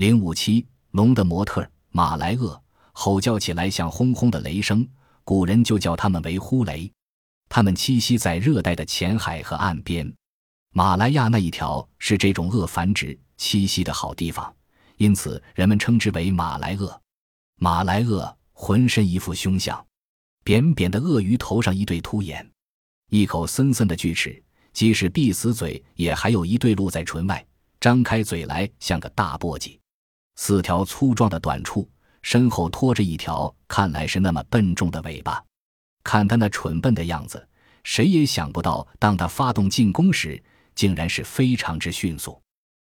零五七，龙的模特马来鳄，吼叫起来像轰轰的雷声，古人就叫它们为呼雷。它们栖息在热带的浅海和岸边，马来亚那一条是这种鳄繁殖栖息的好地方，因此人们称之为马来鳄。马来鳄浑身一副凶相，扁扁的鳄鱼头上一对凸眼，一口森森的锯齿，即使闭死嘴，也还有一对露在唇外，张开嘴来像个大簸箕。四条粗壮的短处，身后拖着一条看来是那么笨重的尾巴。看他那蠢笨的样子，谁也想不到，当他发动进攻时，竟然是非常之迅速。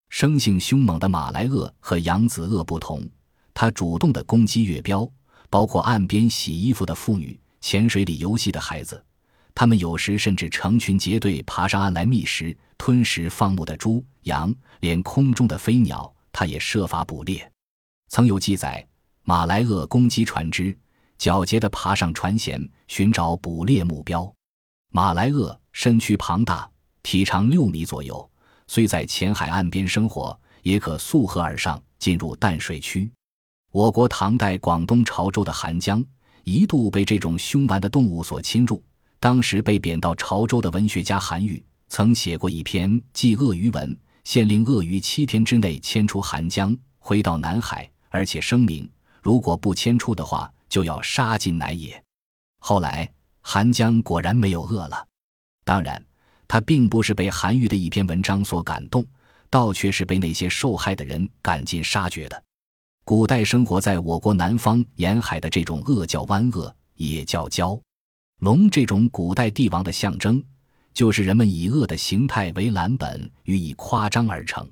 生性凶猛的马来鳄和扬子鳄不同，它主动的攻击月标，包括岸边洗衣服的妇女、浅水里游戏的孩子。它们有时甚至成群结队爬上岸来觅食、吞食放牧的猪、羊，连空中的飞鸟。他也设法捕猎，曾有记载，马来鳄攻击船只，狡黠地爬上船舷寻找捕猎目标。马来鳄身躯庞大，体长六米左右，虽在浅海岸边生活，也可溯河而上进入淡水区。我国唐代广东潮州的韩江一度被这种凶顽的动物所侵入，当时被贬到潮州的文学家韩愈曾写过一篇《祭鳄鱼文》。县令鳄鱼七天之内迁出韩江，回到南海，而且声明，如果不迁出的话，就要杀尽乃也。后来，韩江果然没有饿了。当然，他并不是被韩愈的一篇文章所感动，倒却是被那些受害的人赶尽杀绝的。古代生活在我国南方沿海的这种鳄叫湾鳄，也叫蛟龙，这种古代帝王的象征。就是人们以恶的形态为蓝本予以夸张而成。